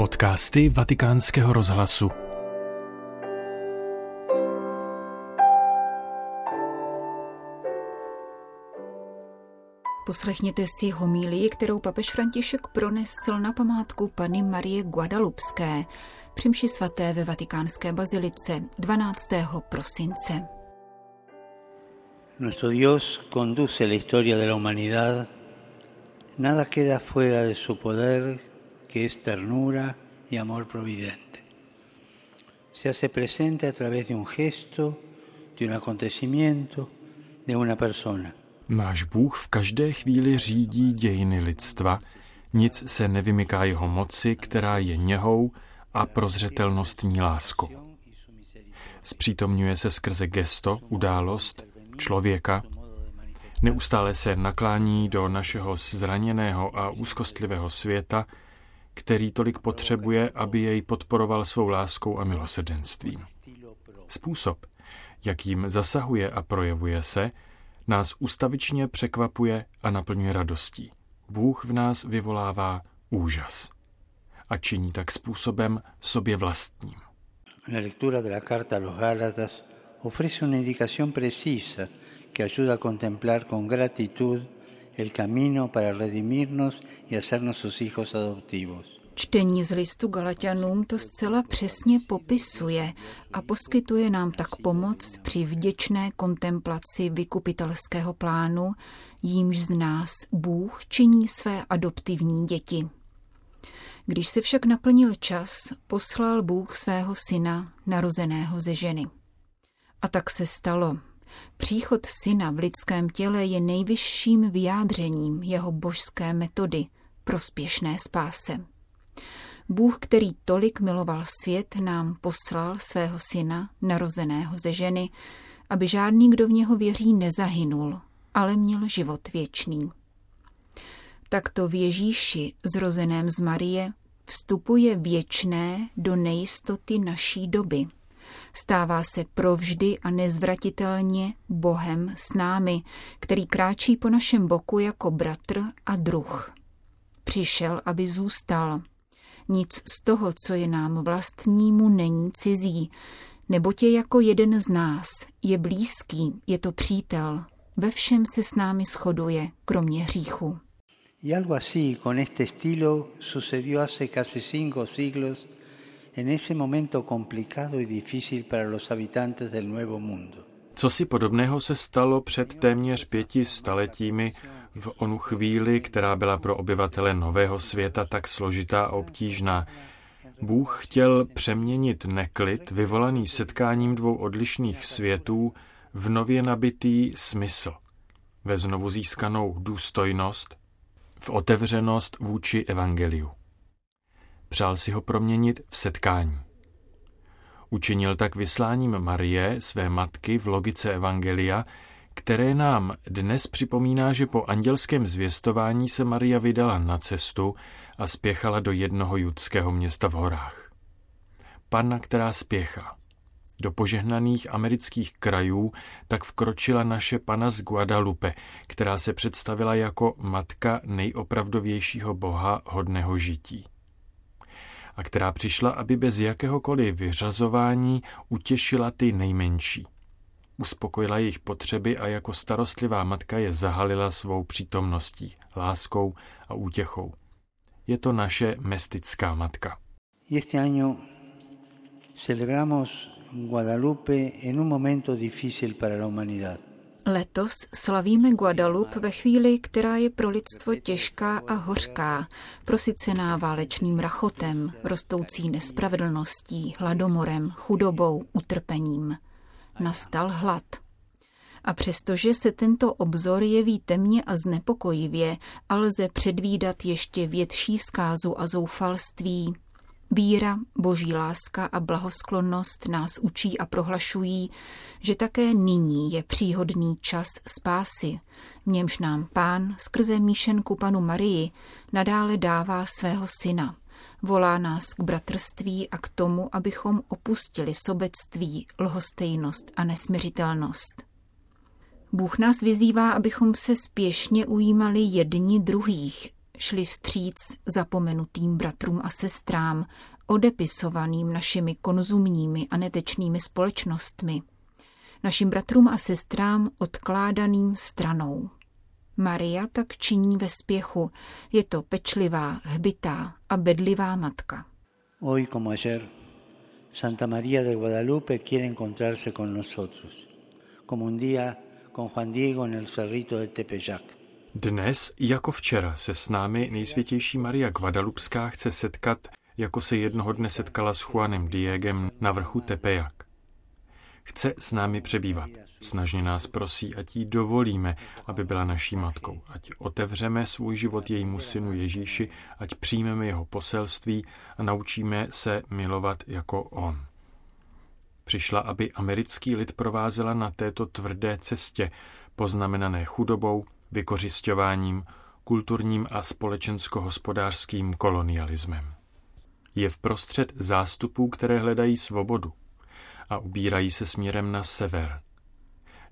Podcasty Vatikánského rozhlasu. Poslechněte si homílii, kterou papež František pronesl na památku Pany Marie Guadalupské při mši svaté ve vatikánské bazilice 12. prosince. Nuestro Dios conduce la historia de la humanidad. Nada queda fuera de su poder, que es ternura y amor providente. Se hace presente a través de un gesto, de un acontecimiento, de una persona. Náš Bůh v každé chvíli řídí dějiny lidstva, nic se nevymyká jeho moci, která je něhou a prozřetelnostní láskou. Zpřítomňuje se skrze gesto, událost, člověka, neustále se naklání do našeho zraněného a úzkostlivého světa, který tolik potřebuje, aby jej podporoval svou láskou a milosrdenstvím. Způsob, jakým zasahuje a projevuje se, nás ustavičně překvapuje a naplňuje radostí. Bůh v nás vyvolává úžas a činí tak způsobem sobě vlastním. Ofrece una indicación precisa que ayuda a contemplar con gratitud el camino para redimirnos y hacernos sus hijos adoptivos. Čtení z listu Galatianům to zcela přesně popisuje a poskytuje nám tak pomoc při vděčné kontemplaci vykupitelského plánu, jímž z nás Bůh činí své adoptivní děti. Když se však naplnil čas, poslal Bůh svého syna, narozeného ze ženy. A tak se stalo. Příchod syna v lidském těle je nejvyšším vyjádřením jeho božské metody, prospěšné spáse. Bůh, který tolik miloval svět, nám poslal svého syna, narozeného ze ženy, aby žádný, kdo v něho věří, nezahynul, ale měl život věčný. Takto v Ježíši, zrozeném z Marie, vstupuje věčné do nejistoty naší doby. Stává se provždy a nezvratitelně Bohem s námi, který kráčí po našem boku jako bratr a druh. Přišel, aby zůstal. Nic z toho, co je nám vlastnímu, není cizí, neboť je jako jeden z nás, je blízký, je to přítel, ve všem se s námi shoduje, kromě hříchu. Y algo así, con este estilo, sucedió hace casi cinco siglos en ese momento complicado y difícil para los habitantes del Nuevo Mundo. Co si podobného se stalo před téměř pěti staletími v onu chvíli, která byla pro obyvatele nového světa tak složitá a obtížná. Bůh chtěl přeměnit neklid, vyvolaný setkáním dvou odlišných světů, v nově nabitý smysl, ve znovu získanou důstojnost, v otevřenost vůči evangeliu. Přál si ho proměnit v setkání. Učinil tak vysláním Marie, své matky, v logice evangelia, které nám dnes připomíná, že po andělském zvěstování se Maria vydala na cestu a spěchala do jednoho judského města v horách. Panna, která spěchá. Do požehnaných amerických krajů tak vkročila naše pana z Guadalupe, která se představila jako matka nejopravdovějšího boha hodného žití a která přišla, aby bez jakéhokoliv vyřazování utěšila ty nejmenší – uspokojila jejich potřeby a jako starostlivá matka je zahalila svou přítomností, láskou a útěchou. Je to naše mestická matka. este año celebramos Guadalupe en un momento difícil para la humanidad. Letos slavíme Guadalupe ve chvíli, která je pro lidstvo těžká a hořká, prosycená válečným rachotem, rostoucí nespravedlností, hladomorem, chudobou, utrpením nastal hlad. A přestože se tento obzor jeví temně a znepokojivě, a lze předvídat ještě větší zkázu a zoufalství, Víra, boží láska a blahosklonnost nás učí a prohlašují, že také nyní je příhodný čas spásy, v němž nám pán skrze míšenku panu Marii nadále dává svého syna, Volá nás k bratrství a k tomu, abychom opustili sobectví, lhostejnost a nesměřitelnost. Bůh nás vyzývá, abychom se spěšně ujímali jedni druhých, šli vstříc zapomenutým bratrům a sestrám, odepisovaným našimi konzumními a netečnými společnostmi, našim bratrům a sestrám odkládaným stranou. Maria tak činí ve spěchu. Je to pečlivá, hbitá a bedlivá matka. Hoy como ayer, Santa María de Guadalupe quiere encontrarse con nosotros, como un día con Juan Diego en el cerrito de Tepeyac. Dnes, jako včera, se s námi nejsvětější Maria Guadalupská chce setkat, jako se jednoho dne setkala s Juanem Diegem na vrchu Tepejac. Chce s námi přebývat. Snažně nás prosí, ať jí dovolíme, aby byla naší matkou. Ať otevřeme svůj život jejímu synu Ježíši, ať přijmeme jeho poselství a naučíme se milovat jako on. Přišla, aby americký lid provázela na této tvrdé cestě, poznamenané chudobou, vykořišťováním, kulturním a společensko-hospodářským kolonialismem. Je v prostřed zástupů, které hledají svobodu a ubírají se směrem na sever.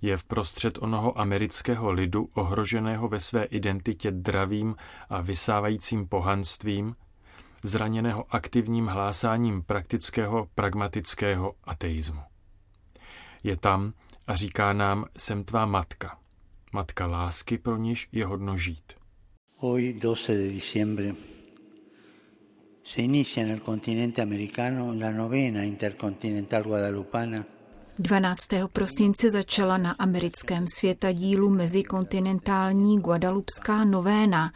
Je v prostřed onoho amerického lidu ohroženého ve své identitě dravým a vysávajícím pohanstvím, zraněného aktivním hlásáním praktického pragmatického ateismu. Je tam a říká nám, jsem tvá matka. Matka lásky, pro níž je hodno žít. Hoy 12 de diciembre se inicia en el continente americano la novena intercontinental guadalupana 12. prosince začala na americkém světadílu mezikontinentální Guadalupská novéna,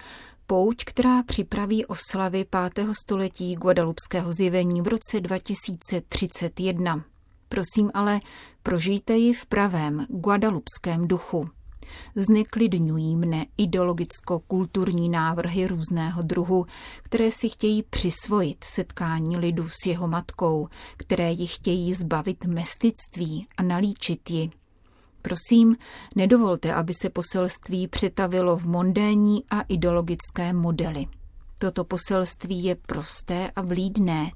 pouť, která připraví oslavy 5. století guadalupského zjevení v roce 2031. Prosím ale, prožijte ji v pravém guadalupském duchu. Zneklidňují mne ideologicko-kulturní návrhy různého druhu, které si chtějí přisvojit setkání lidu s jeho matkou, které ji chtějí zbavit mestictví a nalíčit ji. Prosím, nedovolte, aby se poselství přetavilo v mondénní a ideologické modely. Toto poselství je prosté a vlídné.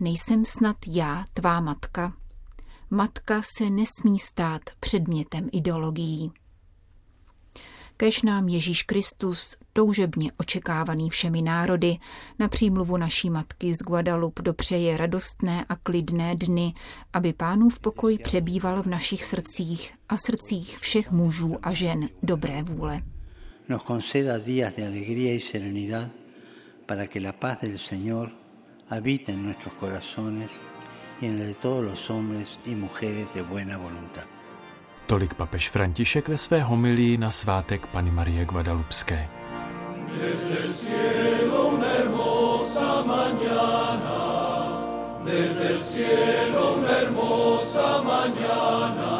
Nejsem snad já, tvá matka. Matka se nesmí stát předmětem ideologií. Kež nám Ježíš Kristus, toužebně očekávaný všemi národy, na přímluvu naší matky z Guadalupe dopřeje radostné a klidné dny, aby pánův pokoj přebýval v našich srdcích a srdcích všech mužů a žen dobré vůle. Nos conceda días de alegría y serenidad para que la paz del Señor habite en nuestros corazones y en el de todos los hombres y mujeres de buena voluntad. Tolik papež František ve své homilii na svátek Pany Marie Guadalupské. Desde el cielo una hermosa mañana,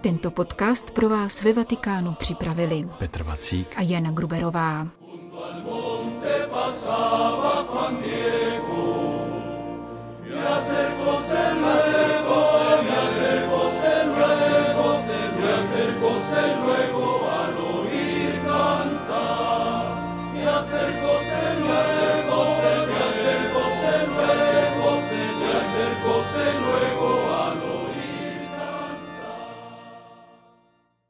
Tento podcast pro vás ve Vatikánu připravili Petr Vacík a Jana Gruberová. pasaba Juan Diego y acercóse la